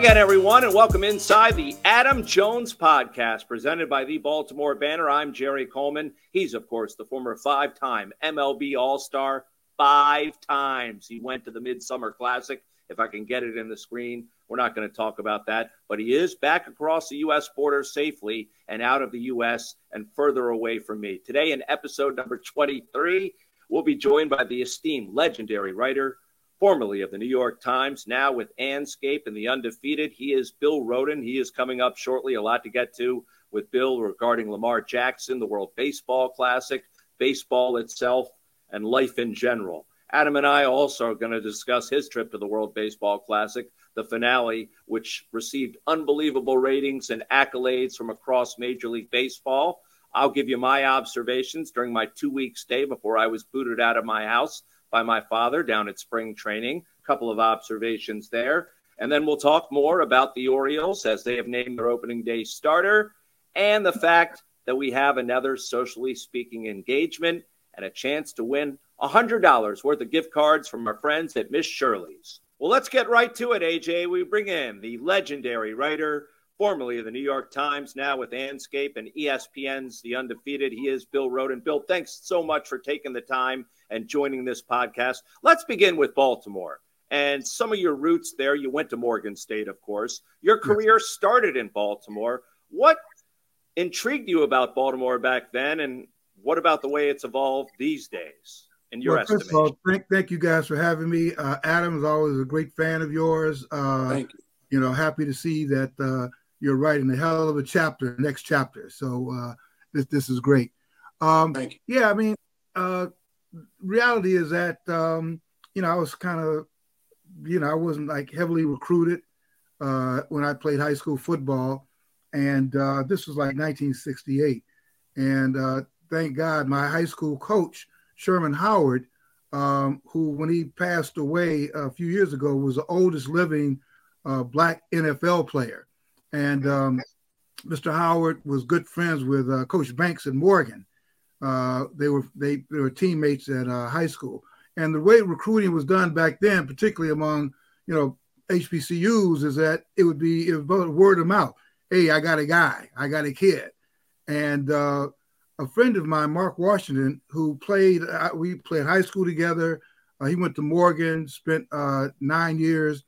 again, everyone, and welcome inside the Adam Jones podcast presented by the Baltimore Banner. I'm Jerry Coleman. He's, of course, the former five time MLB All Star. Five times he went to the Midsummer Classic. If I can get it in the screen, we're not going to talk about that. But he is back across the U.S. border safely and out of the U.S. and further away from me. Today, in episode number 23, we'll be joined by the esteemed legendary writer, formerly of the New York Times, now with Andscape and the Undefeated. He is Bill Rhoden. He is coming up shortly. A lot to get to with Bill regarding Lamar Jackson, the World Baseball Classic, baseball itself, and life in general. Adam and I also are going to discuss his trip to the World Baseball Classic, the finale, which received unbelievable ratings and accolades from across Major League Baseball. I'll give you my observations during my two week stay before I was booted out of my house by my father down at spring training. A couple of observations there. And then we'll talk more about the Orioles as they have named their opening day starter and the fact that we have another socially speaking engagement and a chance to win $100 worth of gift cards from our friends at Miss Shirley's. Well, let's get right to it, AJ. We bring in the legendary writer, formerly of the New York Times, now with Andscape and ESPN's The Undefeated. He is Bill Rhoden. Bill, thanks so much for taking the time and joining this podcast. Let's begin with Baltimore and some of your roots there. You went to Morgan State, of course. Your career yes. started in Baltimore. What intrigued you about Baltimore back then, and what about the way it's evolved these days? In your well, estimation? First of all, thank, thank you guys for having me. Uh, Adam is always a great fan of yours. Uh, thank you. You know, happy to see that uh, you're writing a hell of a chapter, next chapter. So uh, this this is great. Um, thank you. Yeah, I mean, uh, reality is that um, you know I was kind of you know I wasn't like heavily recruited uh, when I played high school football, and uh, this was like 1968, and uh, thank God my high school coach Sherman Howard, um, who when he passed away a few years ago was the oldest living uh, black NFL player, and um, Mr. Howard was good friends with uh, Coach Banks and Morgan. Uh, they were they, they were teammates at uh, high school, and the way recruiting was done back then, particularly among you know HBCUs, is that it would be it was word of mouth. Hey, I got a guy, I got a kid, and uh, a friend of mine, Mark Washington, who played uh, we played high school together. Uh, he went to Morgan, spent nine years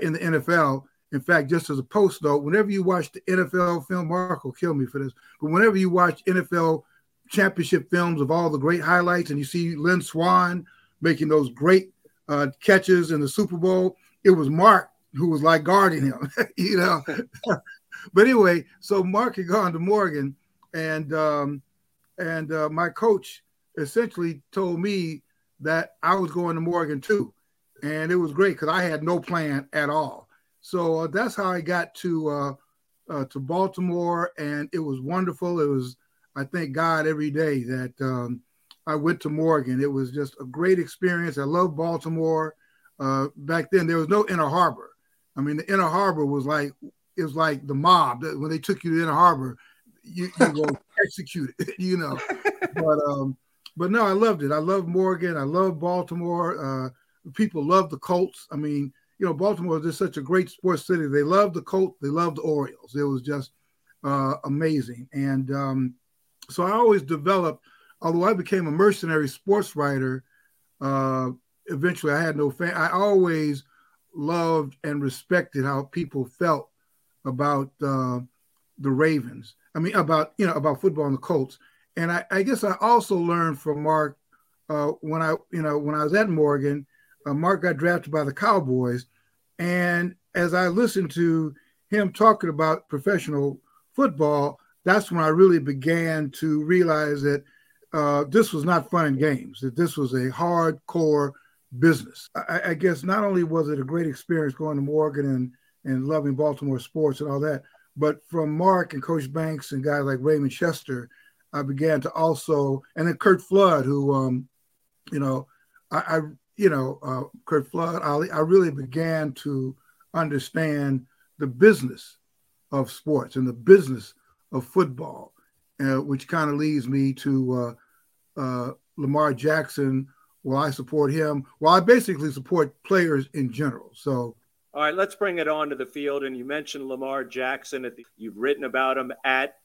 in the NFL. In fact, just as a post note, whenever you watch the NFL film, Mark will kill me for this, but whenever you watch NFL championship films of all the great highlights, and you see Lynn Swann making those great uh, catches in the Super Bowl. It was Mark who was like guarding him, you know. but anyway, so Mark had gone to Morgan, and um, and uh, my coach essentially told me that I was going to Morgan too, and it was great because I had no plan at all. So uh, that's how I got to uh, uh, to Baltimore, and it was wonderful. It was I thank God every day that um, I went to Morgan. It was just a great experience. I love Baltimore. Uh, back then, there was no Inner Harbor. I mean, the Inner Harbor was like it was like the mob. When they took you to Inner Harbor, you, you go execute it, you know. But um, but no, I loved it. I love Morgan. I love Baltimore. Uh, people love the Colts. I mean, you know, Baltimore is just such a great sports city. They love the Colts. They love the Orioles. It was just uh, amazing. And um, so I always developed, although I became a mercenary sports writer, uh, eventually I had no fan. I always loved and respected how people felt about uh, the Ravens. I mean, about you know about football and the Colts. And I, I guess I also learned from Mark uh, when I you know when I was at Morgan. Uh, Mark got drafted by the Cowboys, and as I listened to him talking about professional football, that's when I really began to realize that uh, this was not fun and games, that this was a hardcore business. I, I, guess not only was it a great experience going to Morgan and, and loving Baltimore sports and all that, but from Mark and Coach Banks and guys like Raymond Chester, I began to also, and then Curt Flood, who, um, you know, I, I you know, uh, Curt Flood, I, I really began to understand the business of sports and the business of football, uh, which kind of leads me to uh, uh, Lamar Jackson. Well, I support him. Well, I basically support players in general. So All right, let's bring it on to the field. And you mentioned Lamar Jackson. The, you've written about him at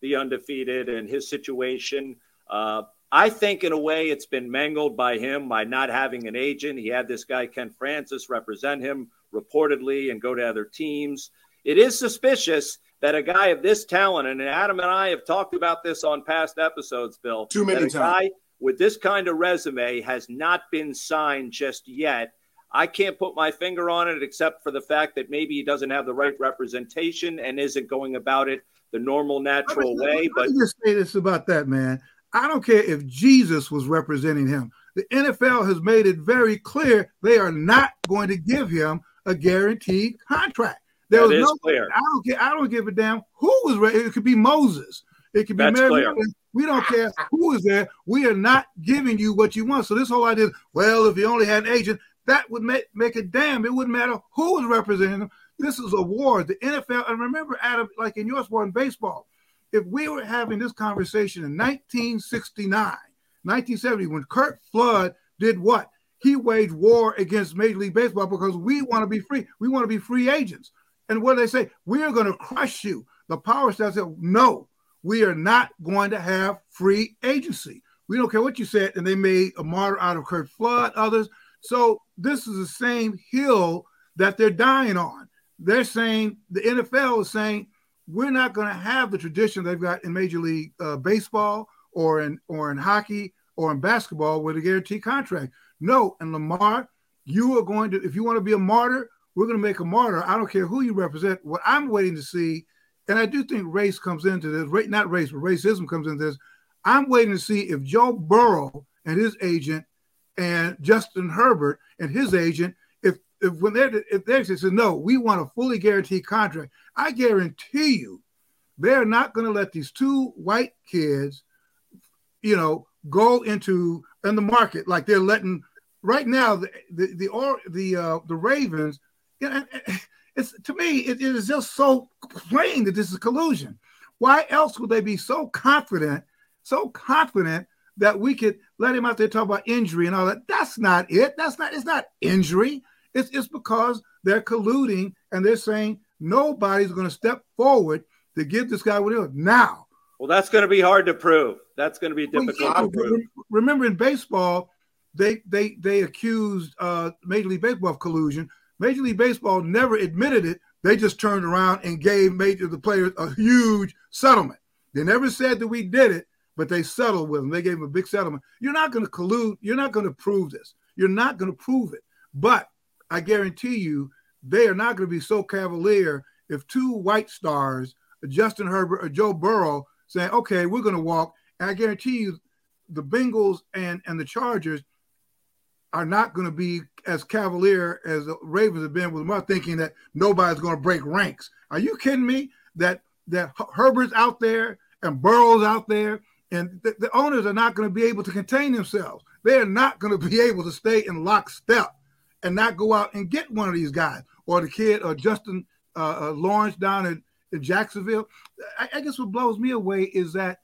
the undefeated and his situation. Uh, I think, in a way, it's been mangled by him by not having an agent. He had this guy, Ken Francis, represent him reportedly and go to other teams. It is suspicious that a guy of this talent, and Adam and I have talked about this on past episodes, Bill. Too many times. Guy with this kind of resume has not been signed just yet. I can't put my finger on it except for the fact that maybe he doesn't have the right representation and isn't going about it the normal, natural me, way. Let but me just say this about that, man. I don't care if Jesus was representing him. The NFL has made it very clear they are not going to give him a guaranteed contract. There that was no clear. I don't care. I don't give a damn who was. Re- it could be Moses. It could be That's Mary. Clear. We don't care who is there. We are not giving you what you want. So this whole idea, well, if you only had an agent, that would make, make it damn. It wouldn't matter who was representing them. This is a war. The NFL, and remember, Adam, like in your sport in baseball, if we were having this conversation in 1969, 1970, when Curt Flood did what? He waged war against Major League Baseball because we want to be free. We want to be free agents. And what they say? We are going to crush you. The power said, no, we are not going to have free agency. We don't care what you said. And they made a martyr out of Curt Flood, others. So this is the same hill that they're dying on. They're saying the NFL is saying we're not going to have the tradition they've got in Major League uh, Baseball or in or in hockey or in basketball with a guaranteed contract. No, and Lamar, you are going to if you want to be a martyr, we're going to make a martyr. I don't care who you represent. What I'm waiting to see, and I do think race comes into this, not race, but racism comes into this. I'm waiting to see if Joe Burrow and his agent and Justin Herbert and his agent, if if when they if they say no, we want a fully guaranteed contract, I guarantee you, they're not going to let these two white kids, you know, go into in the market like they're letting right now the the the or the uh, the Ravens. You know, it's to me it, it is just so plain that this is collusion. Why else would they be so confident, so confident that we could let him out there talk about injury and all that. That's not it. That's not, it's not injury. It's, it's because they're colluding and they're saying nobody's going to step forward to give this guy what he wants. Now. Well, that's going to be hard to prove. That's going to be difficult well, yeah, to prove. Remember in baseball, they they they accused uh, Major League Baseball of collusion. Major League Baseball never admitted it. They just turned around and gave major the players a huge settlement. They never said that we did it but they settled with them. They gave them a big settlement. You're not going to collude. You're not going to prove this. You're not going to prove it. But I guarantee you, they are not going to be so cavalier if two white stars, Justin Herbert or Joe Burrow, saying, okay, we're going to walk. And I guarantee you, the Bengals and, and the Chargers are not going to be as cavalier as the Ravens have been with them, thinking that nobody's going to break ranks. Are you kidding me? That that Herbert's out there and Burrow's out there and the, the owners are not going to be able to contain themselves. They are not going to be able to stay in lockstep and not go out and get one of these guys or the kid or Justin uh, uh, Lawrence down in, in Jacksonville. I, I, guess what blows me away is that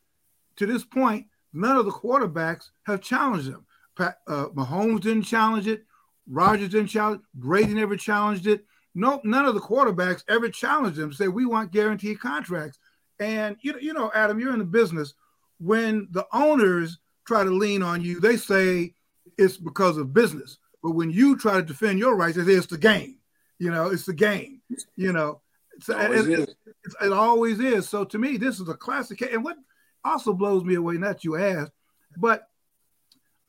to this point, none of the quarterbacks have challenged them. Pat, uh, Mahomes didn't challenge it. Rodgers didn't challenge. Brady never challenged it. No, none of the quarterbacks ever challenged them to say we want guaranteed contracts. And you know, you know, Adam, you're in the business when the owners try to lean on you, they say it's because of business. But when you try to defend your rights, they say it's the game. You know, it's the game. You know, it always, it, it, it always is. So to me, this is a classic. And what also blows me away, not you asked, but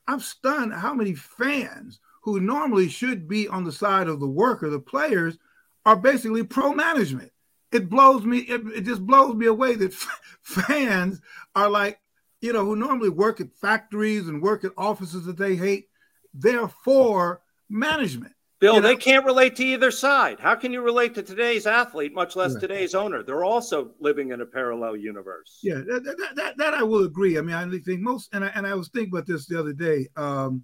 I'm stunned how many fans who normally should be on the side of the worker, the players, are basically pro management it blows me it, it just blows me away that fans are like you know who normally work at factories and work at offices that they hate. They're for management bill you know? they can't relate to either side how can you relate to today's athlete much less today's owner they're also living in a parallel universe yeah that, that, that, that i will agree i mean i think most and I, and I was thinking about this the other day um,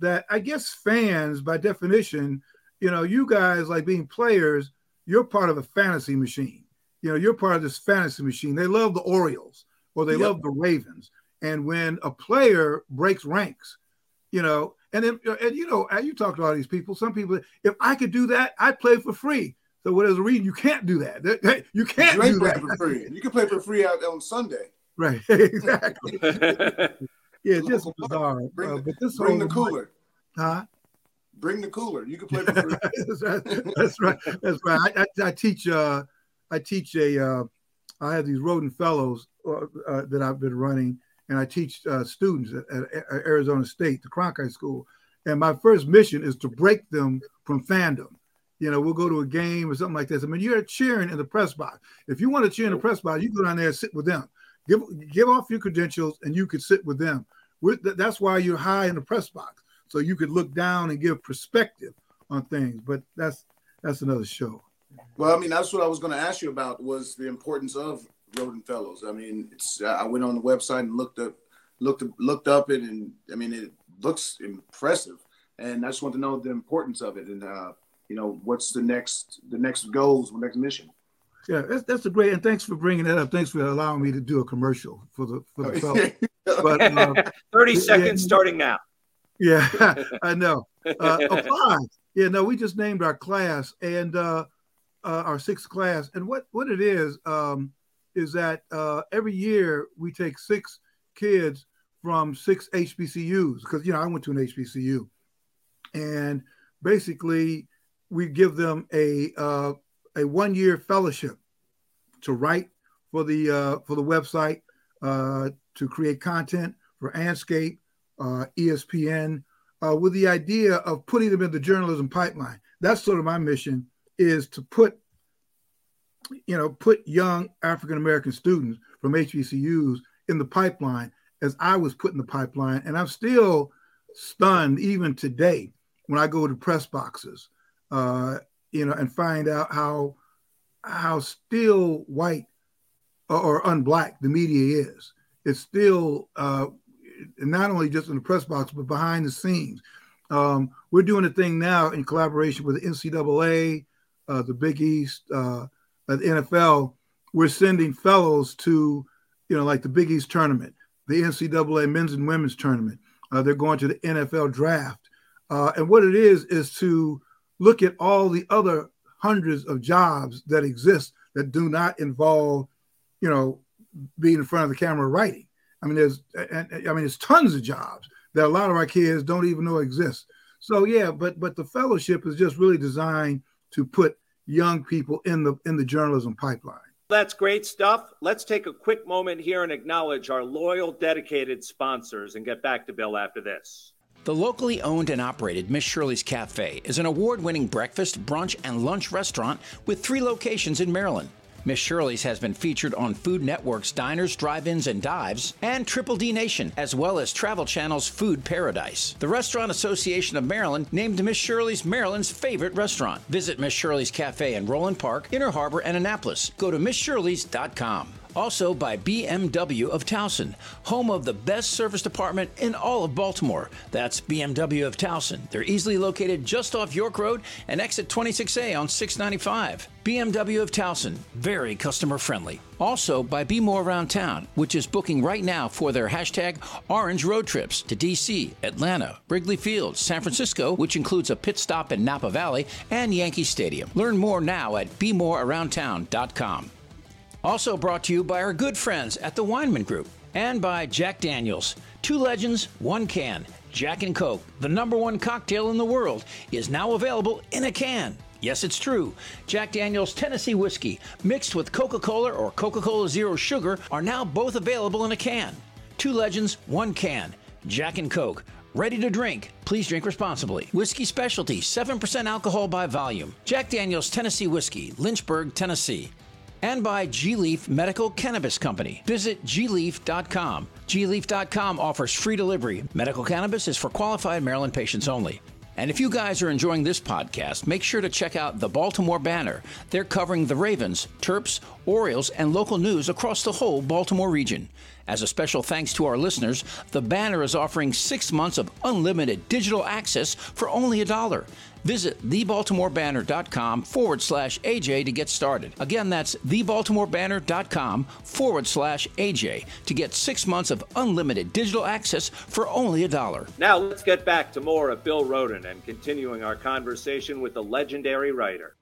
that i guess fans by definition you know you guys like being players you're part of a fantasy machine. You know, you're part of this fantasy machine. They love the Orioles or they yep. love the Ravens. And when a player breaks ranks, you know, And then, and you know, you talk to all these people. Some people, if I could do that, I'd play for free. So, what is the reason you can't do that? You can't you do that for free. You can play for free out on Sunday. Right. Exactly. yeah, just bizarre. Bring, uh, but this bring the cooler. Huh? Bring the cooler. You can play for free. That's right. That's right. That's right. I, I, I teach. Uh, I teach a. Uh, I have these Rhoden fellows uh, uh, that I've been running, and I teach uh, students at, at, Arizona State, the Cronkite School. And my first mission is to break them from fandom. You know, we'll go to a game or something like this. I mean, you're cheering in the press box. If you want to cheer in the press box, you go down there and sit with them. Give give off your credentials, and you could sit with them. We're, that's why you're high in the press box, so you could look down and give perspective on things. But that's that's another show. Well, I mean, that's what I was going to ask you about was the importance of Rhoden fellows. I mean, it's I went on the website and looked up looked looked up it, and I mean, it looks impressive. And I just want to know the importance of it, and uh, you know, what's the next the next goals, the next mission. Yeah, that's, that's a great, and thanks for bringing that up. Thanks for allowing me to do a commercial for the for the fellow. but, uh, Thirty seconds yeah, starting now. Yeah, I know. Uh, apply. Yeah, no, we just named our class and uh, uh, our sixth class, and what what it is um, is that uh, every year we take six kids from six HBCUs because you know I went to an HBCU, and basically we give them a uh, a one year fellowship to write for the uh, for the website, uh, to create content for Andscape, uh, ESPN, uh, with the idea of putting them in the journalism pipeline. That's sort of my mission is to put you know put young African American students from HBCUs in the pipeline as I was put in the pipeline, and I'm still stunned even today when I go to press boxes uh, you know, and find out how how still white or, unblack the media is. It's still uh, not only just in the press box, but behind the scenes. Um, we're doing a thing now in collaboration with the NCAA, uh, the Big East, uh, the NFL. We're sending fellows to, you know, like the Big East tournament, the NCAA men's and women's tournament. Uh, they're going to the NFL draft. Uh, and what it is, is to look at all the other hundreds of jobs that exist that do not involve, you know, being in front of the camera writing. I mean, there's, I mean, there's tons of jobs that a lot of our kids don't even know exist. So yeah, but but the fellowship is just really designed to put young people in the in the journalism pipeline. That's great stuff. Let's take a quick moment here and acknowledge our loyal, dedicated sponsors and get back to Bill after this. The locally owned and operated Miss Shirley's Cafe is an award winning breakfast, brunch, and lunch restaurant with three locations in Maryland. Miss Shirley's has been featured on Food Network's Diners, Drive Ins, and Dives, and Triple D Nation, as well as Travel Channel's Food Paradise. The Restaurant Association of Maryland named Miss Shirley's Maryland's favorite restaurant. Visit Miss Shirley's Cafe in Roland Park, Inner Harbor, and Annapolis. Go to MissShirley's.com. Also by BMW of Towson, home of the best service department in all of Baltimore. That's BMW of Towson. They're easily located just off York Road and exit 26A on 695. BMW of Towson, very customer friendly. Also by Be More Around Town, which is booking right now for their hashtag Orange Road Trips to DC, Atlanta, Wrigley Field, San Francisco, which includes a pit stop in Napa Valley, and Yankee Stadium. Learn more now at BeMoreAroundTown.com. Also brought to you by our good friends at the Weinman Group and by Jack Daniels. Two legends, one can. Jack and Coke, the number one cocktail in the world, is now available in a can. Yes, it's true. Jack Daniels Tennessee Whiskey, mixed with Coca Cola or Coca Cola Zero Sugar, are now both available in a can. Two legends, one can. Jack and Coke. Ready to drink. Please drink responsibly. Whiskey Specialty, 7% alcohol by volume. Jack Daniels Tennessee Whiskey, Lynchburg, Tennessee and by G Leaf Medical Cannabis Company. Visit gleaf.com. gleaf.com offers free delivery. Medical cannabis is for qualified Maryland patients only. And if you guys are enjoying this podcast, make sure to check out the Baltimore Banner. They're covering the Ravens, Terps, Orioles, and local news across the whole Baltimore region. As a special thanks to our listeners, the banner is offering six months of unlimited digital access for only a dollar. Visit thebaltimorebanner.com forward slash AJ to get started. Again, that's thebaltimorebanner.com forward slash AJ to get six months of unlimited digital access for only a dollar. Now let's get back to more of Bill Rhoden and continuing our conversation with the legendary writer.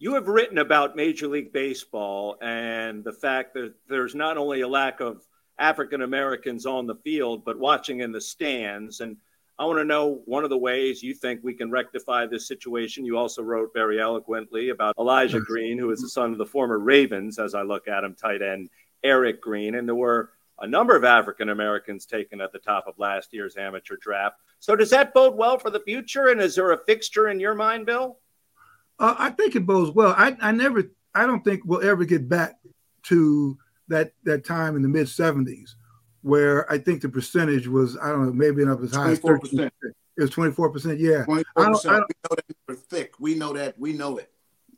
You have written about Major League Baseball and the fact that there's not only a lack of African Americans on the field, but watching in the stands. And I want to know one of the ways you think we can rectify this situation. You also wrote very eloquently about Elijah Green, who is the son of the former Ravens, as I look at him, tight end Eric Green. And there were a number of African Americans taken at the top of last year's amateur draft. So does that bode well for the future? And is there a fixture in your mind, Bill? Uh, I think it bodes well. I, I never, I don't think we'll ever get back to that that time in the mid '70s where I think the percentage was I don't know maybe not as high as 13 It was 24 percent. Yeah, 24%. I don't, I don't, we know that we're thick. We know that. We know it.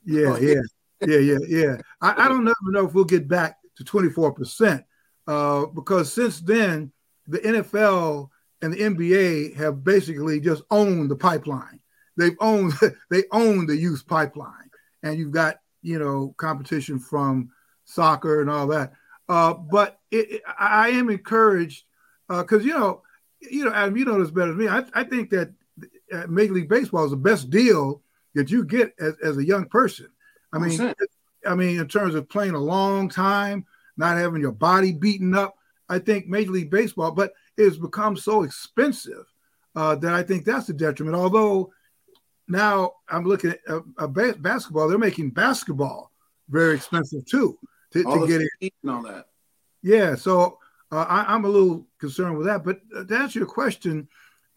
Yeah, yeah, yeah, yeah, yeah. I, I don't ever know if we'll get back to 24 percent uh, because since then the NFL and the NBA have basically just owned the pipeline. They've owned they own the youth pipeline, and you've got you know competition from soccer and all that. Uh, but it, I am encouraged because uh, you know, you know, Adam, you know this better than me. I, I think that uh, Major League Baseball is the best deal that you get as, as a young person. I mean, I mean, in terms of playing a long time, not having your body beaten up. I think Major League Baseball, but it's become so expensive uh, that I think that's a detriment. Although now I'm looking at uh, basketball, they're making basketball very expensive too to, to get it. on that. Yeah, so uh, I, am a little concerned with that. But uh, to answer your question,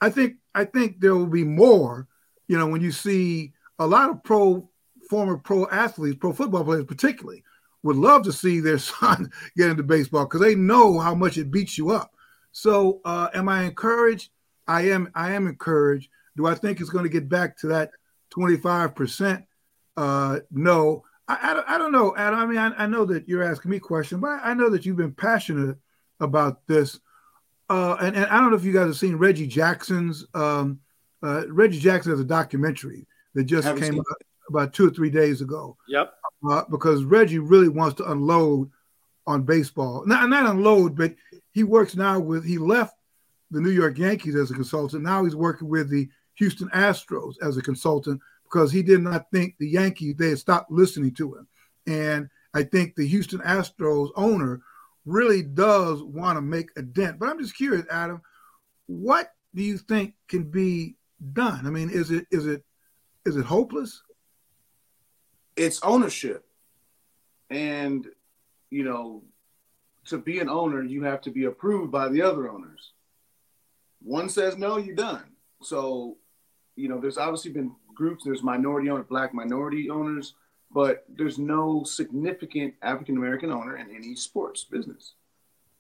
I think I think there will be more. You know, when you see a lot of pro former pro athletes, pro football players particularly, would love to see their son get into baseball because they know how much it beats you up. So, uh, am I encouraged? I am. I am encouraged. Do I think it's going to get back to that 25 percent? Uh, no, I, I, I, don't know, Adam. I mean, I, I, know that you're asking me questions, but I, know that you've been passionate about this. Uh, and, and I don't know if you guys have seen Reggie Jackson's. Um, uh, Reggie Jackson has a documentary that just came out about two or three days ago. Yep. Uh, because Reggie really wants to unload on baseball. Not, not unload, but he works now with, he left the New York Yankees as a consultant. Now he's working with the Houston Astros as a consultant because he did not think the Yankees they had stopped listening to him. And I think the Houston Astros owner really does want to make a dent. But I'm just curious, Adam, what do you think can be done? I mean, is it is it is it hopeless? It's ownership. And you know, to be an owner, you have to be approved by the other owners. One says no, you're done. So, you know, there's obviously been groups. There's minority owners, black minority owners, but there's no significant African American owner in any sports business.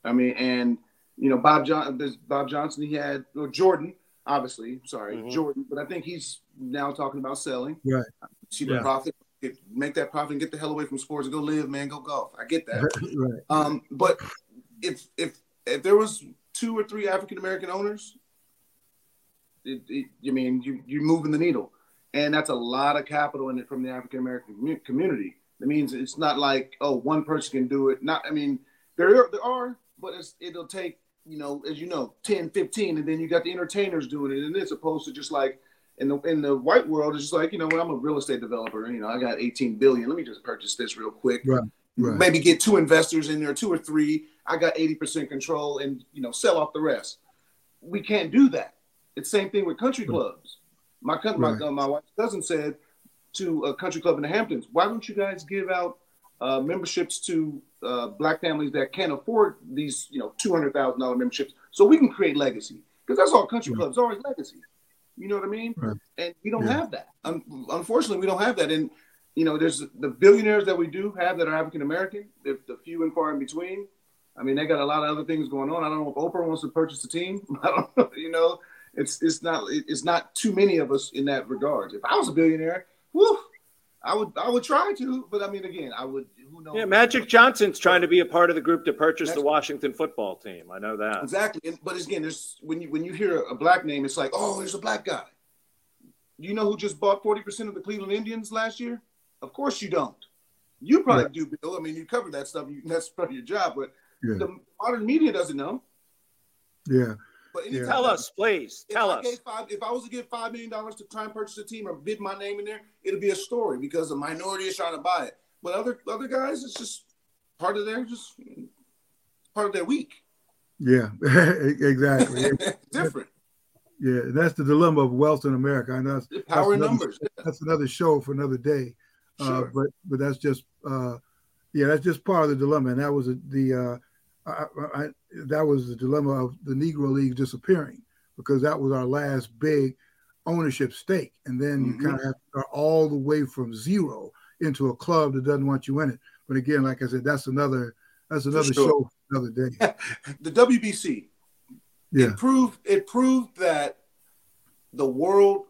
I mean, and you know, Bob John, there's Bob Johnson. He had or Jordan, obviously. Sorry, mm-hmm. Jordan, but I think he's now talking about selling. Right. See the yeah. profit. Get, make that profit and get the hell away from sports and go live, man. Go golf. I get that. right. Um, but if if if there was two or three African American owners, it, it, you mean you you're moving the needle and that's a lot of capital in it from the African American community. That means it's not like oh one person can do it. Not I mean there are, there are, but it'll take you know as you know 10, 15, and then you got the entertainers doing it, and it's opposed to just like in the in the white world, it's just like you know I'm a real estate developer. You know I got 18 billion. Let me just purchase this real quick. Right. Right. Maybe get two investors in there, two or three. I got 80% control, and you know sell off the rest. We can't do that. It's same thing with country clubs. My right. my, uh, my wife's cousin said to a country club in the Hamptons, "Why don't you guys give out uh, memberships to uh, black families that can't afford these, you know, two hundred thousand dollar memberships, so we can create legacy? Because that's all country right. clubs are legacy. You know what I mean? Right. And we don't yeah. have that. Un- unfortunately, we don't have that. And you know, there's the billionaires that we do have that are African American. The, the few and far in between. I mean, they got a lot of other things going on. I don't know if Oprah wants to purchase a team. I don't know. You know, it's it's not it's not too many of us in that regard. If I was a billionaire, whoo, I would I would try to, but I mean, again, I would. Who knows? Yeah, Magic Johnson's trying to be a part of the group to purchase the Washington football team. I know that exactly. And, but again, there's when you when you hear a black name, it's like, oh, there's a black guy. You know who just bought forty percent of the Cleveland Indians last year? Of course you don't. You probably yeah. do, Bill. I mean, you cover that stuff. You, that's part of your job, but yeah. the modern media doesn't know. Yeah. But yeah. tell us, please. Tell us. Five, if I was to give five million dollars to try and purchase a team or bid my name in there, it'll be a story because a minority is trying to buy it. But other other guys, it's just part of their just part of their week. Yeah, exactly. Different. Yeah, that's the dilemma of wealth in America. I know that's, power that's another, numbers. That's another show for another day. Uh, sure. Uh, but but that's just uh, yeah, that's just part of the dilemma, and that was the uh, I, I, that was the dilemma of the Negro League disappearing because that was our last big ownership stake, and then mm-hmm. you kind of have to start all the way from zero into a club that doesn't want you in it. But again, like I said, that's another that's another sure. show another day. the WBC, yeah, it proved it proved that the world,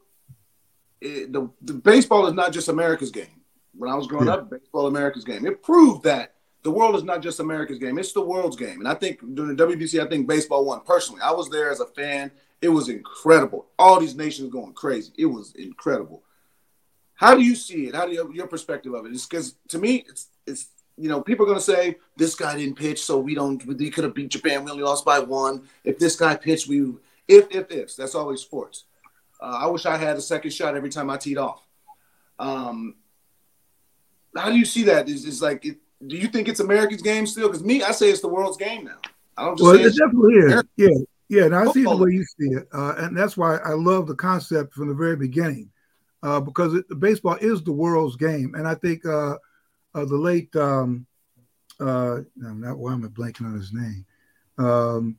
it, the, the baseball is not just America's game. When I was growing yeah. up, baseball America's game. It proved that the world is not just America's game; it's the world's game. And I think during the WBC, I think baseball won. Personally, I was there as a fan. It was incredible. All these nations going crazy. It was incredible. How do you see it? How do you your perspective of it? It's because to me, it's it's you know people are going to say this guy didn't pitch, so we don't. We could have beat Japan. We only lost by one. If this guy pitched, we if if ifs. That's always sports. Uh, I wish I had a second shot every time I teed off. Um, how do you see that? Is is like it, do you think it's America's game still? Because me, I say it's the world's game now. I don't just well, it definitely is. Yeah, yeah. And I see the way you see it, uh, and that's why I love the concept from the very beginning, uh, because it, baseball is the world's game. And I think uh, uh the late, um, uh, not why am I blanking on his name? Um,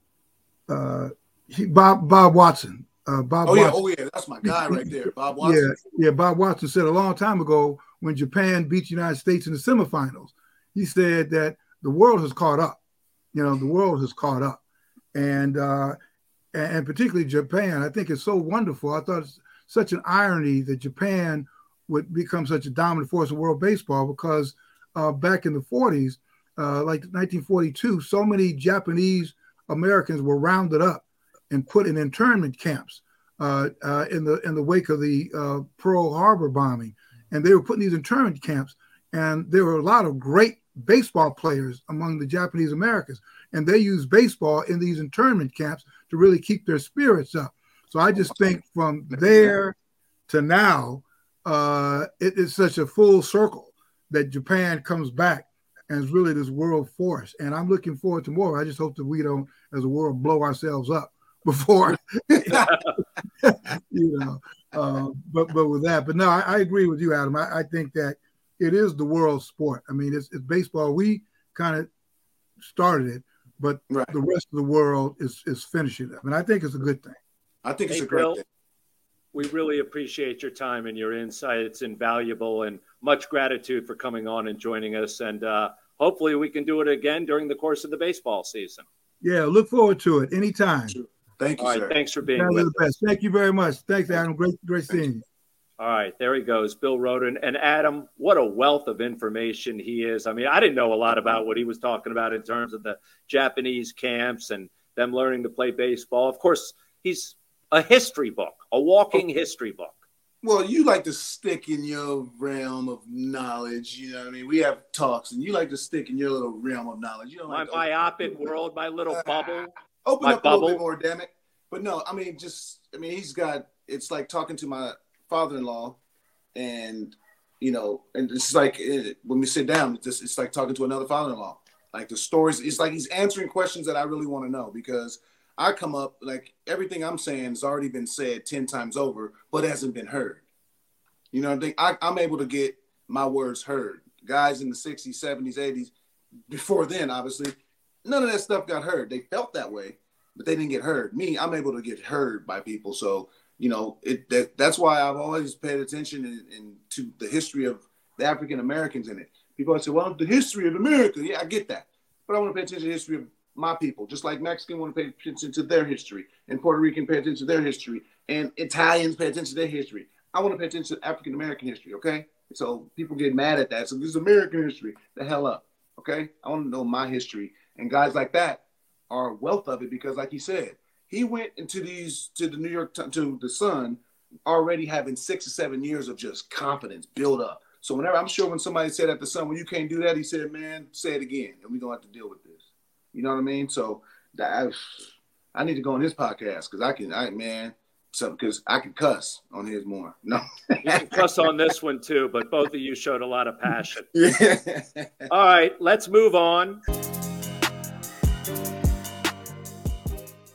uh, he, Bob Bob Watson. Uh, Bob. Oh Watson. yeah, oh yeah, that's my guy right there, Bob Watson. Yeah, yeah. Bob Watson said a long time ago when Japan beat the United States in the semifinals he said that the world has caught up. You know, the world has caught up, and uh, and particularly Japan. I think it's so wonderful. I thought it's such an irony that Japan would become such a dominant force in world baseball because uh, back in the 40s, uh, like 1942, so many Japanese Americans were rounded up and put in internment camps uh, uh, in the in the wake of the uh, Pearl Harbor bombing, and they were put in these internment camps. And there were a lot of great baseball players among the Japanese Americans, and they use baseball in these internment camps to really keep their spirits up. So I just think from there to now, uh, it is such a full circle that Japan comes back and really this world force. And I'm looking forward to more. I just hope that we don't, as a world, blow ourselves up before, you know. Uh, but but with that, but no, I, I agree with you, Adam. I, I think that it is the world sport. I mean, it's, it's baseball. We kind of started it, but right. the rest of the world is is finishing it. And I think it's a good thing. I think it's a great Bill, thing. We really appreciate your time and your insight. It's invaluable, and much gratitude for coming on and joining us. And uh, hopefully, we can do it again during the course of the baseball season. Yeah, look forward to it anytime. Thank you, All right, sir. Thanks for being with us. Thank you very much. Thanks, Adam. Great, great seeing you. All right, there he goes, Bill Rhoden. And Adam, what a wealth of information he is. I mean, I didn't know a lot about what he was talking about in terms of the Japanese camps and them learning to play baseball. Of course, he's a history book, a walking oh. history book. Well, you like to stick in your realm of knowledge. You know what I mean? We have talks, and you like to stick in your little realm of knowledge. You know, my like myopic world, my little bubble. Open up bubble. a little bit more, damn it. But no, I mean, just, I mean, he's got, it's like talking to my father-in-law, and you know, and it's like it, when we sit down, it's, just, it's like talking to another father-in-law. Like the stories, it's like he's answering questions that I really want to know because I come up like everything I'm saying has already been said ten times over, but hasn't been heard. You know, I, I'm able to get my words heard. Guys in the 60s, 70s, 80s, before then, obviously, none of that stuff got heard. They felt that way, but they didn't get heard. Me, I'm able to get heard by people. So you know, it that, that's why I've always paid attention in, in, to the history of the African Americans in it. People say, well, the history of America. Yeah, I get that. But I want to pay attention to the history of my people, just like Mexican want to pay attention to their history, and Puerto Rican pay attention to their history, and Italians pay attention to their history. I want to pay attention to African American history, okay? So people get mad at that. So this is American history. The hell up. Okay. I want to know my history. And guys like that are wealth of it because, like he said, he went into these to the New York to the Sun already having six or seven years of just confidence build up. So whenever I'm sure when somebody said at the Sun, when you can't do that, he said, "Man, say it again, and we're gonna have to deal with this." You know what I mean? So that I, I need to go on his podcast because I can, I man, so because I can cuss on his more. No, you can cuss on this one too, but both of you showed a lot of passion. Yeah. All right, let's move on.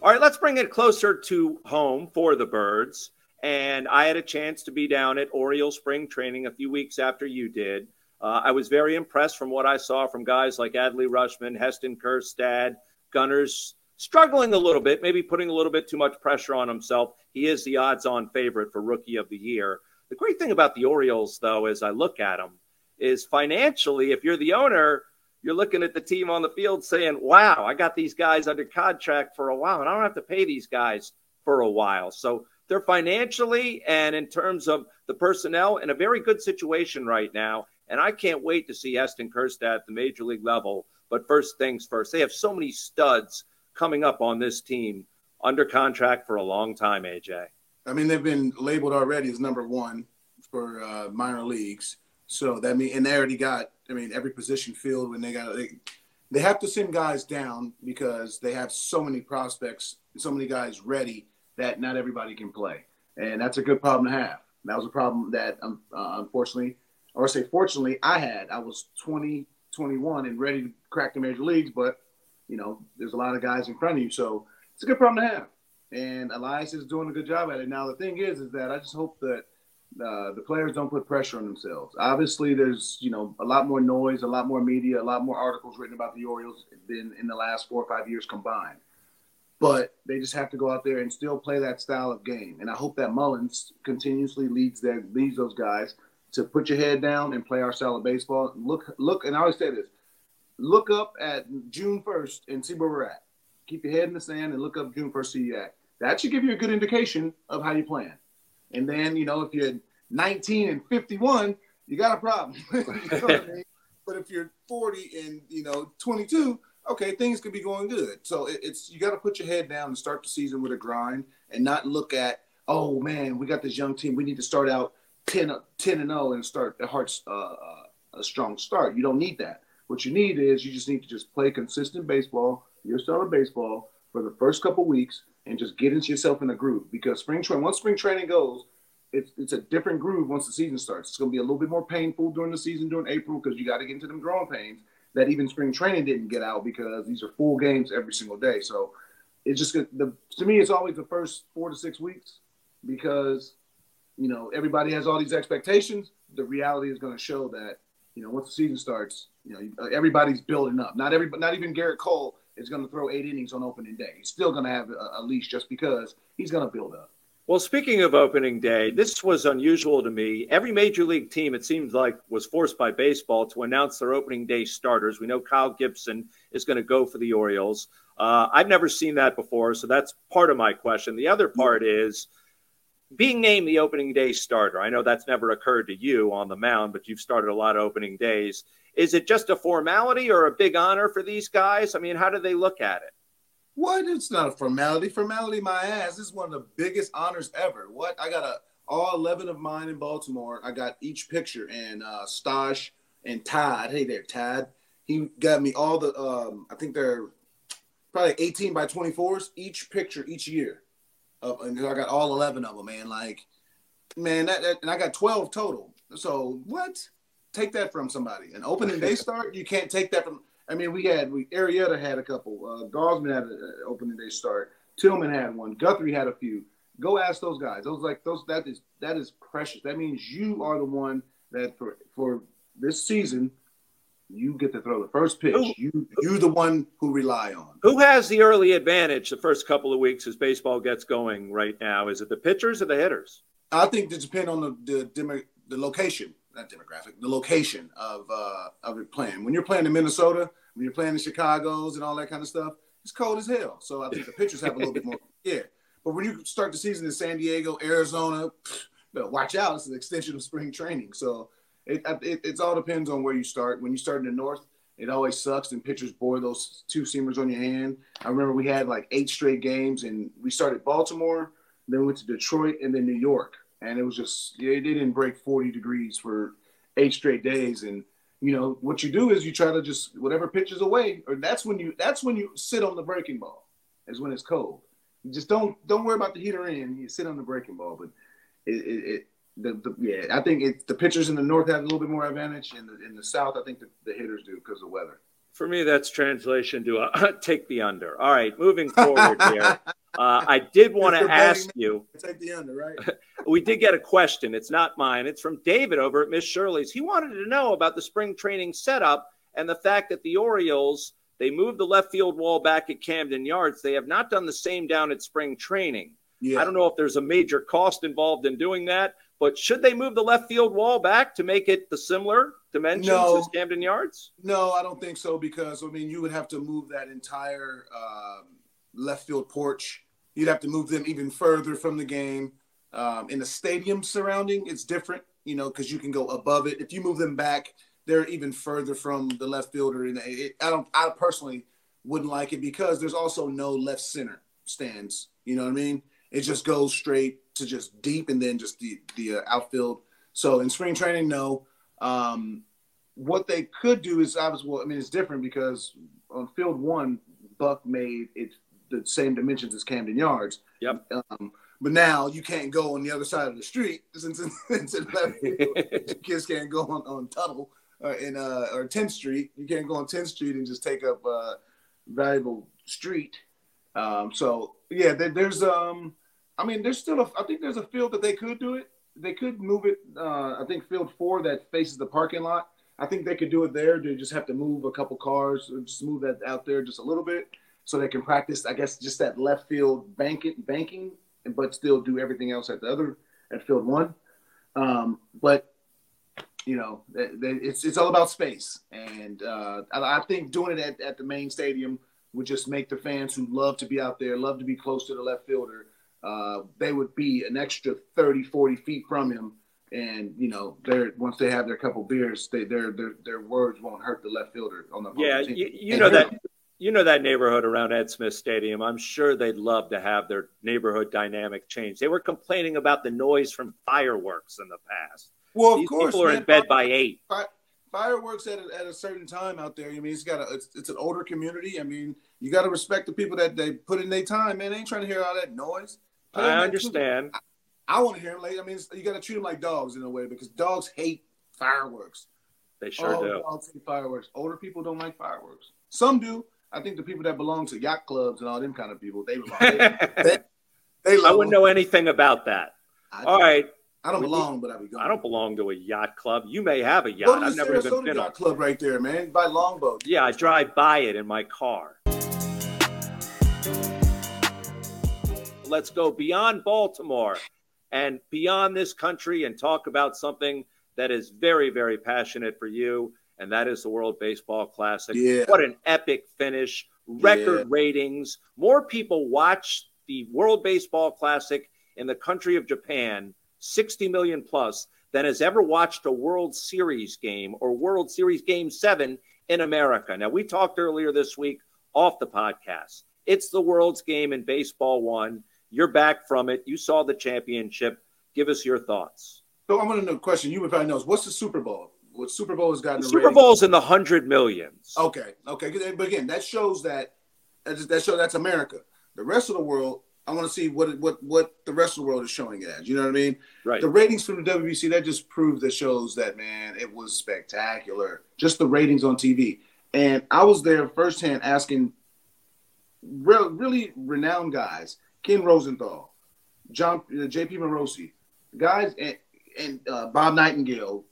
All right, let's bring it closer to home for the birds. And I had a chance to be down at Oriole spring training a few weeks after you did. Uh, I was very impressed from what I saw from guys like Adley Rutschman, Heston Kjerstad, Gunnar's struggling a little bit, maybe putting a little bit too much pressure on himself. He is the odds on favorite for rookie of the year. The great thing about the Orioles, though, as I look at them, is financially, if you're the owner, you're looking at the team on the field saying, wow, I got these guys under contract for a while, and I don't have to pay these guys for a while. So they're financially and in terms of the personnel in a very good situation right now. And I can't wait to see Heston Kjerstad at the major league level. But first things first, they have so many studs coming up on this team under contract for a long time, AJ. I mean, they've been labeled already as number one for uh, minor leagues. So that mean, and they already got, I mean, every position filled when they got, they, they have to send guys down because they have so many prospects, so many guys ready that not everybody can play, and that's a good problem to have. That was a problem that, um, uh, unfortunately, or say fortunately, I had. I was 20, 21, and ready to crack the major leagues, but you know, there's a lot of guys in front of you, so it's a good problem to have. And Elias is doing a good job at it. Now the thing is, is that I just hope that uh, the players don't put pressure on themselves. Obviously, there's you know a lot more noise, a lot more media, a lot more articles written about the Orioles than in the last four or five years combined but they just have to go out there and still play that style of game. And I hope that Mullins continuously leads their leads those guys to put your head down and play our style of baseball. Look, look, and I always say this: look up at June first and see where we're at. Keep your head in the sand and look up June first, see you at. That should give you a good indication of how you plan. And then you know if you're 19 and 51, you got a problem. you know I mean? But if you're 40 and you know 22, okay, things could be going good. So it, it's you got to put your head down and start the season with a grind and not look at, oh man, we got this young team. We need to start out 10, 10 and 0 and start a hard, uh, uh, a strong start. You don't need that. What you need is you just need to just play consistent baseball, your style of baseball for the first couple weeks and just get into yourself in a groove. Because spring training, once spring training goes, it's, it's a different groove once the season starts. It's going to be a little bit more painful during the season during April because you got to get into them growing pains that even spring training didn't get out because these are full games every single day. So it's just the to me it's always the first four to six weeks because you know everybody has all these expectations. The reality is going to show that you know once the season starts, you know everybody's building up. Not every, not even Gerrit Cole is going to throw eight innings on opening day. He's still going to have a, a leash just because he's going to build up. Well, speaking of opening day, this was unusual to me. Every major league team, it seems like, was forced by baseball to announce their opening day starters. We know Kyle Gibson is going to go for the Orioles. Uh, I've never seen that before, so that's part of my question. The other part is being named the opening day starter. I know that's never occurred to you on the mound, but you've started a lot of opening days. Is it just a formality or a big honor for these guys? I mean, how do they look at it? What? It's not a formality. Formality, my ass. This is one of the biggest honors ever. What? I got a all eleven of mine in Baltimore. I got each picture and uh, Stosh and Todd. Hey there, Todd. He got me all the. Um, I think they're probably eighteen by twenty fours each picture each year. Uh, and I got all eleven of them, man. Like, man, that, that and I got twelve total. So what? Take that from somebody. An opening day start, you can't take that from I mean, we had we Arrieta had a couple. Uh, Gausman had an opening day start. Tillman had one. Guthrie had a few. Go ask those guys. Those like those that is that is precious. That means you are the one that for for this season you get to throw the first pitch. Who, you you the one who rely on. Who has the early advantage the first couple of weeks as baseball gets going right now? Is it the pitchers or the hitters? I think it depends on the the, the location, not demographic, the location of uh, of it playing. When you're playing in Minnesota, when you're playing in Chicago's and all that kind of stuff, it's cold as hell. So I think the pitchers have a little bit more. Yeah. But when you start the season in San Diego, Arizona, watch out. It's an extension of spring training. So it, it it's all depends on where you start. When you start in the north, it always sucks, and pitchers bore those two seamers on your hand. I remember we had like eight straight games, and we started Baltimore, then went to Detroit, and then New York, and it was just it didn't break 40 degrees for eight straight days, and you know what you do is you try to just whatever pitches away, or that's when you that's when you sit on the breaking ball, is when it's cold. You just don't don't worry about the heater in. You sit on the breaking ball, but it, it, it the, the, yeah, I think it, the pitchers in the north have a little bit more advantage. In the in the south, I think the, the hitters do because of weather. For me, that's translation to uh, take the under. All right, moving forward here. Uh, I did want to ask you. Take the under, right? we did get a question. It's not mine. It's from David over at Miss Shirley's. He wanted to know about the spring training setup and the fact that the Orioles they moved the left field wall back at Camden Yards. They have not done the same down at spring training. Yeah. I don't know if there's a major cost involved in doing that, but should they move the left field wall back to make it the similar dimensions no, as Camden Yards? No, I don't think so because I mean you would have to move that entire um, left field porch. You'd have to move them even further from the game. Um, in the stadium surrounding, it's different, you know, because you can go above it. If you move them back, they're even further from the left fielder. And it, I don't, I personally wouldn't like it because there's also no left center stands. You know what I mean? It just goes straight to just deep and then just the the uh, outfield. So in spring training, no. Um, what they could do is obviously, well, I mean, it's different because on field one, Buck made it the same dimensions as Camden Yards. Yep. Um, but now you can't go on the other side of the street since it's left field. Kids can't go on, on Tuttle or in uh, or 10th Street. You can't go on 10th Street and just take up a uh, valuable street. Um, so yeah, there, there's um, I mean, there's still a. I think there's a field that they could do it. They could move it. Uh, I think field four that faces the parking lot. I think they could do it there. They just have to move a couple cars, or just move that out there just a little bit, so they can practice. I guess just that left field banking, banking, but still do everything else at the other at field one. Um, but you know, it's it's all about space, and uh, I, think doing it at, at the main stadium would just make the fans who love to be out there, love to be close to the left fielder, uh, they would be an extra 30, 40 feet from him. And you know, they're once they have their couple beers, they their their their words won't hurt the left fielder on the yeah. You, you know that you know that neighborhood around Ed Smith Stadium. I'm sure they'd love to have their neighborhood dynamic change. They were complaining about the noise from fireworks in the past. Well, of These course, people are man, in bed by eight. Fireworks at a, at a certain time out there. I mean, it's got a it's, it's an older community. I mean, you got to respect the people that they put in their time. Man, they ain't trying to hear all that noise. I understand. I, I want to hear them. Like, I mean, you got to treat them like dogs in a way because dogs hate fireworks. They sure oh, do. Dogs hate fireworks. Older people don't like fireworks. Some do. I think the people that belong to yacht clubs and all them kind of people, they love they, they I wouldn't know anything about that. I all right. I don't belong, but I be going. I don't belong to a yacht club. You may have a yacht. I've never even been yacht on. A yacht club right there, man. By longboat. Yeah, I drive by it in my car. Let's go beyond Baltimore and beyond this country and talk about something that is very, very passionate for you, and that is the World Baseball Classic. Yeah. What an epic finish! Record yeah. ratings. More people watch the World Baseball Classic in the country of Japan, 60 million plus, than has ever watched a World Series game or World Series Game 7 in America. Now, we talked earlier this week off the podcast. It's the world's game in baseball one. You're back from it. You saw the championship. Give us your thoughts. So I'm going to know a question. You would probably know what's the Super Bowl? What Super Bowl has gotten? The Super Bowl's in the hundred millions. Okay, okay, but again, that shows that that shows that's America. The rest of the world, I want to see what what what the rest of the world is showing it as. You know what I mean? Right. The ratings from the WBC that just proved that shows that man, it was spectacular. Just the ratings on TV, and I was there firsthand asking really, really renowned guys Ken Rosenthal, John uh, J.P. Morosi, guys, and, and uh, Bob Nightingale,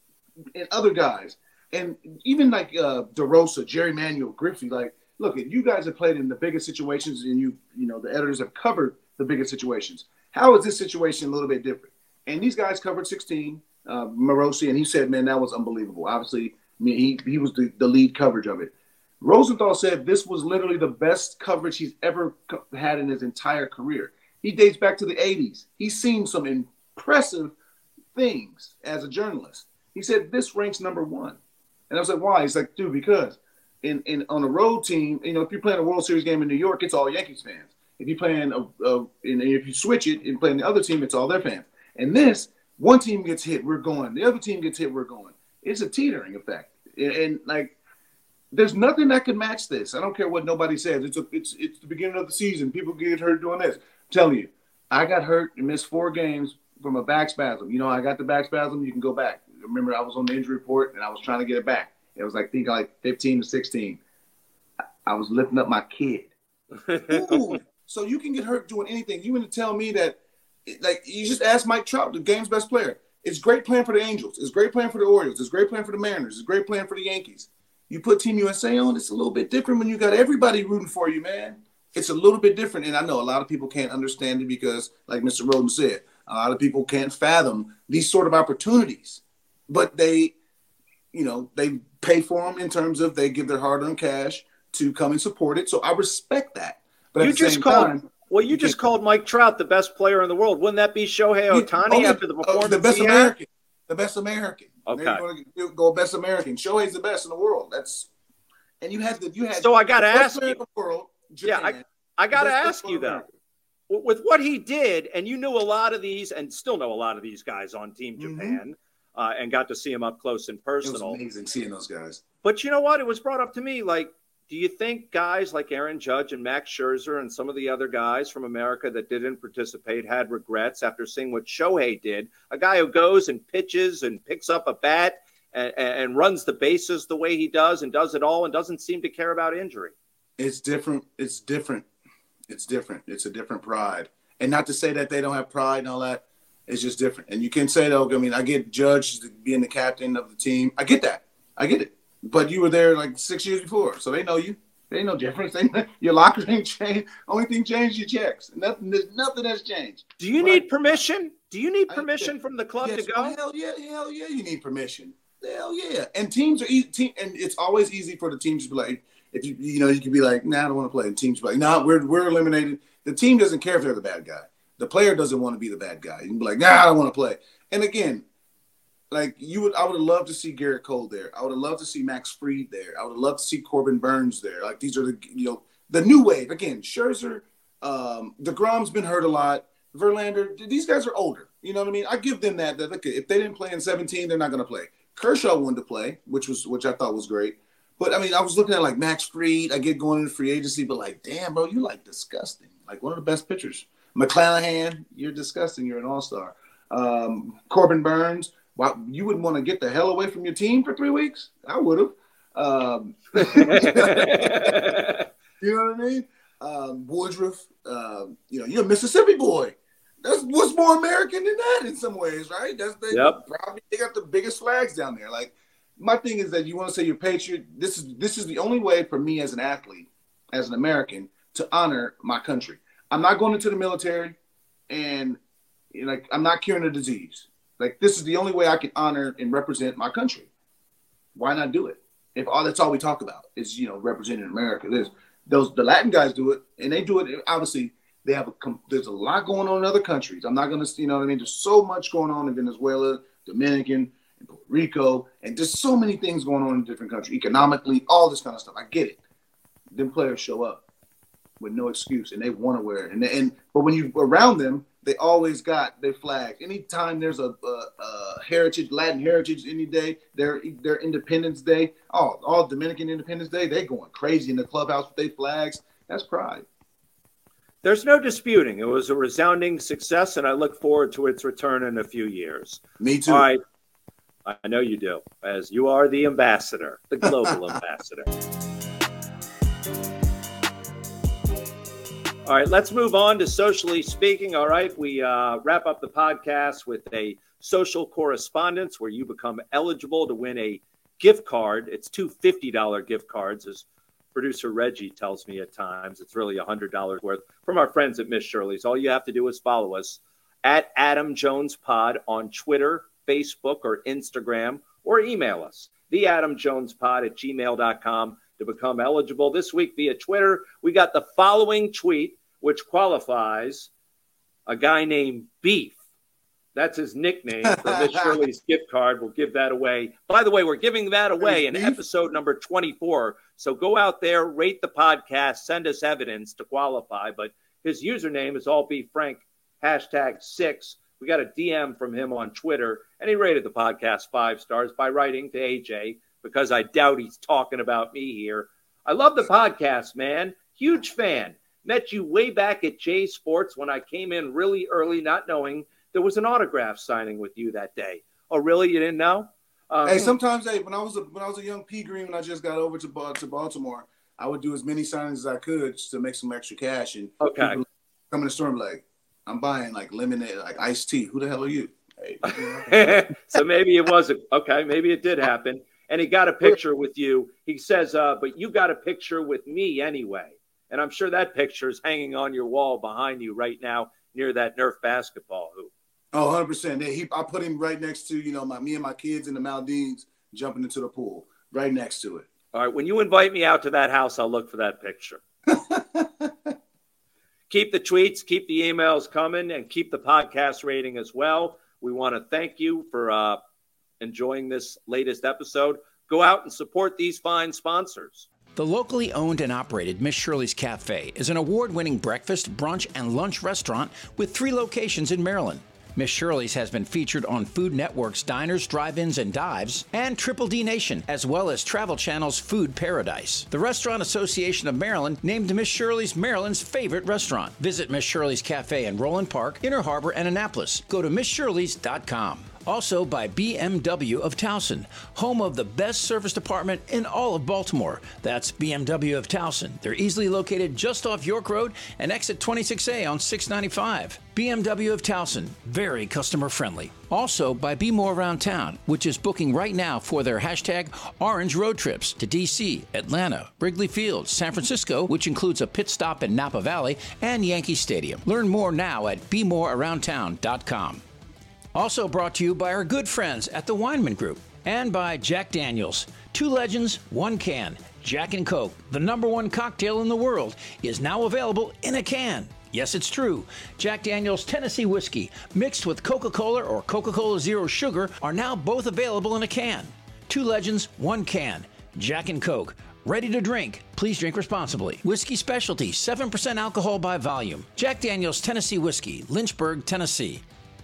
and other guys, and even like uh, DeRosa, Jerry Manuel, Griffey. Like, look, you guys have played in the biggest situations, and you, you know, the editors have covered the biggest situations. How is this situation a little bit different? And these guys covered 16, uh, Morosi, and he said, man, that was unbelievable. Obviously, I mean, he, he was the, the lead coverage of it. Rosenthal said this was literally the best coverage he's ever had in his entire career. He dates back to the 80s. He's seen some impressive things as a journalist. He said this ranks number one. And I was like, why? He's like, dude, because in, in on a road team, you know, if you're playing a World Series game in New York, it's all Yankees fans. If you're playing a, a if you switch it and playing the other team, it's all their fans. And this, one team gets hit, we're going. The other team gets hit, we're going. It's a teetering effect. And, and like, there's nothing that can match this. I don't care what nobody says. It's a, it's it's the beginning of the season. People get hurt doing this. I'm telling you, I got hurt and missed four games from a back spasm. You know, I got the back spasm. You can go back. Remember, I was on the injury report and I was trying to get it back. It was like I think like 15 to 16. I was lifting up my kid. Ooh, so you can get hurt doing anything. You want to tell me that, like, you just ask Mike Trout, the game's best player. It's great playing for the Angels. It's great playing for the Orioles. It's great playing for the Mariners. It's great playing for the Yankees. You put Team USA on, it's a little bit different when you got everybody rooting for you, man. It's a little bit different. And I know a lot of people can't understand it because, like Mr. Rhoden said, a lot of people can't fathom these sort of opportunities. But they, you know, they pay for them in terms of they give their hard earned cash to come and support it. So I respect that. But you just called. Time, well, you, you just called Mike Trout the best player in the world. Wouldn't that be Shohei Ohtani after the performance? Uh, the best American. The best American. Okay. Go, go best American. Shohei's the best in the world. That's and you had the you had. So I got to ask you. World, Japan, yeah, I, I got to ask you though. With what he did, and you knew a lot of these, and still know a lot of these guys on Team mm-hmm. Japan, mm-hmm. uh, and got to see him up close and personal. Amazing seeing those guys. But you know what? It was brought up to me like do you think guys like Aaron Judge and Max Scherzer and some of the other guys from America that didn't participate had regrets after seeing what Shohei did? A guy who goes and pitches and picks up a bat and, and runs the bases the way he does and does it all and doesn't seem to care about injury. It's different. It's different. It's different. It's a different pride. And not to say that they don't have pride and all that. It's just different. And you can say, though, I mean, I get Judge being the captain of the team. I get that. I get it. But you were there like six years before, so they know you. They know difference. They know, your locker ain't changed. Only thing changed your checks. Nothing. There's nothing has changed. Do you need permission? Do you need permission I, from the club yes, to go? Hell yeah, hell yeah, you need permission. Hell yeah. And teams are easy. Team, and it's always easy for the teams to be like, if you you know you can be like, nah, I don't want to play. And teams like, nah, we're we're eliminated. The team doesn't care if they're the bad guy. The player doesn't want to be the bad guy. You can be like, nah, I don't want to play. And again, like you would I would have loved to see Gerrit Cole there. I would have loved to see Max Fried there. I would have loved to see Corbin Burnes there. Like these are the you know the new wave again. Scherzer, um, deGrom's been hurt a lot. Verlander, these guys are older. You know what I mean? I give them that. That if they didn't play in 17, they're not going to play. Kershaw wanted to play, which was which I thought was great. But I mean, I was looking at like Max Fried. I get going into free agency, but like, damn, bro, you like disgusting. Like one of the best pitchers. McClanahan, you're disgusting. You're an all star. Um, Corbin Burnes, why you wouldn't want to get the hell away from your team for three weeks? I would have. Um, you know what I mean? Um, Woodruff, uh, you know, you're a Mississippi boy. That's what's more American than that in some ways, right? That's they yep. probably they got the biggest flags down there. Like my thing is that you want to say you're patriot. This is this is the only way for me as an athlete, as an American, to honor my country. I'm not going into the military, and like I'm not curing a disease. Like this is the only way I can honor and represent my country. Why not do it? If all that's all we talk about is you know representing America, there's those the Latin guys do it, and they do it. Obviously, they have a there's a lot going on in other countries. I'm not gonna you know what I mean. There's so much going on in Venezuela, Dominican, and Puerto Rico, and there's so many things going on in different countries economically, all this kind of stuff. I get it. Then players show up with no excuse, and they want to wear it. And and but when you're around them, they always got their flag. Anytime there's a, a, a, heritage, Latin heritage, any day, their their Independence Day, oh, all Dominican Independence Day, they going crazy in the clubhouse with their flags. That's pride. There's no disputing. It was a resounding success, and I look forward to its return in a few years. Me too. All right. I know you do, as you are the ambassador, the global ambassador. All right, let's move on to socially speaking. All right, we uh, wrap up the podcast with a social correspondence where you become eligible to win a gift card. It's two $50 gift cards, as producer Reggie tells me at times. It's really $100 worth from our friends at Miss Shirley's. All you have to do is follow us at Adam Jones Pod on Twitter, Facebook, or Instagram, or email us, the Adam Jones Pod at gmail.com to become eligible. This week via Twitter, we got the following tweet, which qualifies a guy named Beef. That's his nickname for Miss Shirley's gift card. We'll give that away. By the way, we're giving that away in episode number 24. So go out there, rate the podcast, send us evidence to qualify. But his username is all be Frank hashtag six. We got a DM from him on Twitter, and he rated the podcast five stars by writing to AJ because I doubt he's talking about me here. I love the podcast, man. Huge fan. Met you way back at J Sports when I came in really early, not knowing there was an autograph signing with you that day. Oh, really? You didn't know? Um, hey, sometimes, hey, when I was a, when I was a young P Green, when I just got over to to Baltimore, I would do as many signings as I could to make some extra cash. And okay, come in the store and like, I'm buying like lemonade, like iced tea. Who the hell are you? Hey. so maybe it wasn't okay. Maybe it did happen. And he got a picture with you. He says, uh, "But you got a picture with me anyway." And I'm sure that picture is hanging on your wall behind you right now near that Nerf basketball hoop. Oh, 100 percent. He, I put him right next to you know my me and my kids in the Maldives jumping into the pool, right next to it. All right. When you invite me out to that house, I'll look for that picture. keep the tweets, keep the emails coming, and keep the podcast rating as well. We want to thank you for uh, enjoying this latest episode. Go out and support these fine sponsors. The locally owned and operated Miss Shirley's Cafe is an award winning breakfast, brunch, and lunch restaurant with three locations in Maryland. Miss Shirley's has been featured on Food Network's Diners, Drive-Ins, and Dives, and Triple D Nation, as well as Travel Channel's Food Paradise. The Restaurant Association of Maryland named Miss Shirley's Maryland's favorite restaurant. Visit Miss Shirley's Cafe in Roland Park, Inner Harbor, and Annapolis. Go to MissShirley's.com. Also by BMW of Towson, home of the best service department in all of Baltimore. That's BMW of Towson. They're easily located just off York Road and exit 26A on 695. BMW of Towson, very customer friendly. Also by Be More Around Town, which is booking right now for their hashtag Orange Road Trips to DC, Atlanta, Wrigley Field, San Francisco, which includes a pit stop in Napa Valley, and Yankee Stadium. Learn more now at BeMoreAroundTown.com. Also brought to you by our good friends at the Weinman Group and by Jack Daniels. Two legends, one can. Jack and Coke, the number one cocktail in the world, is now available in a can. Yes, it's true. Jack Daniels Tennessee Whiskey, mixed with Coca Cola or Coca Cola Zero Sugar, are now both available in a can. Two legends, one can. Jack and Coke. Ready to drink. Please drink responsibly. Whiskey Specialty, 7% alcohol by volume. Jack Daniels Tennessee Whiskey, Lynchburg, Tennessee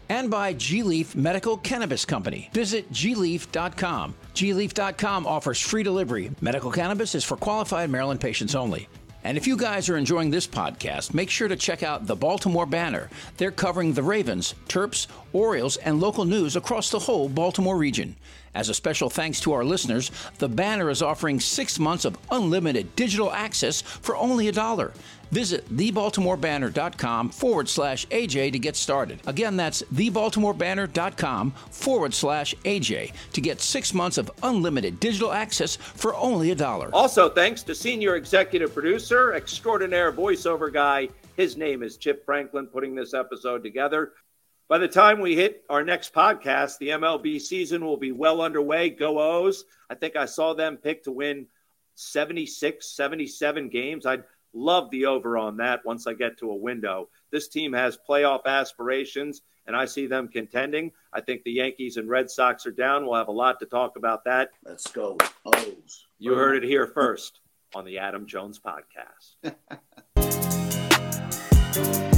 and by G Leaf Medical Cannabis Company. Visit gleaf.com. gleaf.com offers free delivery. Medical cannabis is for qualified Maryland patients only. And if you guys are enjoying this podcast, make sure to check out the Baltimore Banner. They're covering the Ravens, Terps, Orioles, and local news across the whole Baltimore region. As a special thanks to our listeners, the Banner is offering six months of unlimited digital access for only a dollar. Visit thebaltimorebanner.com forward slash AJ to get started. Again, that's thebaltimorebanner.com forward slash AJ to get six months of unlimited digital access for only a dollar. Also, thanks to senior executive producer, extraordinaire voiceover guy. His name is Chip Franklin, putting this episode together. By the time we hit our next podcast, the MLB season will be well underway. Go O's. I think I saw them pick to win 76, 77 games. I'd love the over on that once I get to a window. This team has playoff aspirations, and I see them contending. I think the Yankees and Red Sox are down. We'll have a lot to talk about that. Let's go. O's. You heard it here first on the Adam Jones podcast.